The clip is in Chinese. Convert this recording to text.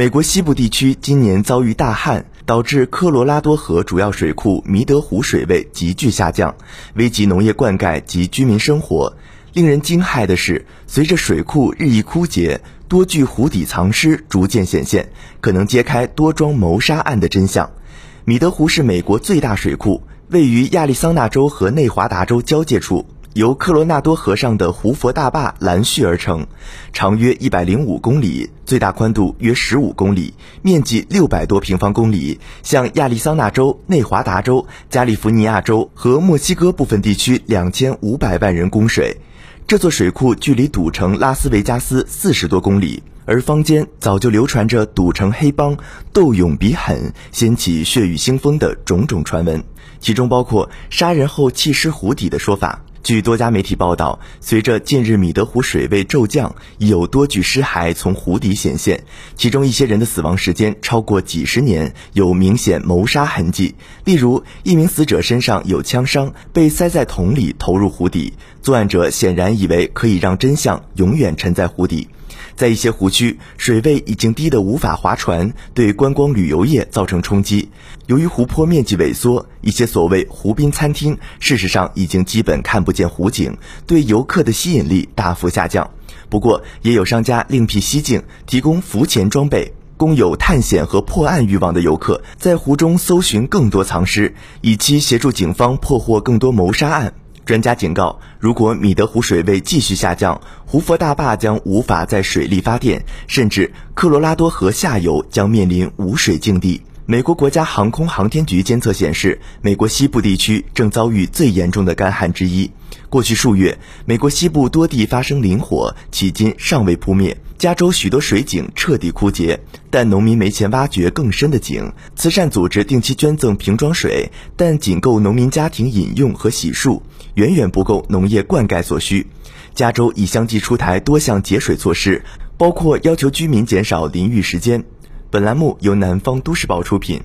美国西部地区今年遭遇大旱，导致科罗拉多河主要水库米德湖水位急剧下降，危及农业灌溉及居民生活。令人惊骇的是，随着水库日益枯竭，多具湖底藏尸逐渐显现，可能揭开多桩谋杀案的真相。米德湖是美国最大水库，位于亚利桑那州和内华达州交界处。由科罗纳多河上的胡佛大坝拦蓄而成，长约一百零五公里，最大宽度约十五公里，面积六百多平方公里，向亚利桑那州、内华达州、加利福尼亚州和墨西哥部分地区两千五百万人供水。这座水库距离赌城拉斯维加斯四十多公里，而坊间早就流传着赌城黑帮斗勇比狠、掀起血雨腥风的种种传闻，其中包括杀人后弃尸湖底的说法。据多家媒体报道，随着近日米德湖水位骤降，已有多具尸骸从湖底显现，其中一些人的死亡时间超过几十年，有明显谋杀痕迹。例如，一名死者身上有枪伤，被塞在桶里投入湖底，作案者显然以为可以让真相永远沉在湖底。在一些湖区，水位已经低得无法划船，对观光旅游业造成冲击。由于湖泊面积萎缩，一些所谓湖滨餐厅，事实上已经基本看不见湖景，对游客的吸引力大幅下降。不过，也有商家另辟蹊径，提供浮潜装备，供有探险和破案欲望的游客在湖中搜寻更多藏尸，以期协助警方破获更多谋杀案。专家警告，如果米德湖水位继续下降，胡佛大坝将无法在水力发电，甚至科罗拉多河下游将面临无水境地。美国国家航空航天局监测显示，美国西部地区正遭遇最严重的干旱之一。过去数月，美国西部多地发生林火，迄今尚未扑灭。加州许多水井彻底枯竭，但农民没钱挖掘更深的井。慈善组织定期捐赠瓶装水，但仅够农民家庭饮用和洗漱，远远不够农业灌溉所需。加州已相继出台多项节水措施，包括要求居民减少淋浴时间。本栏目由南方都市报出品。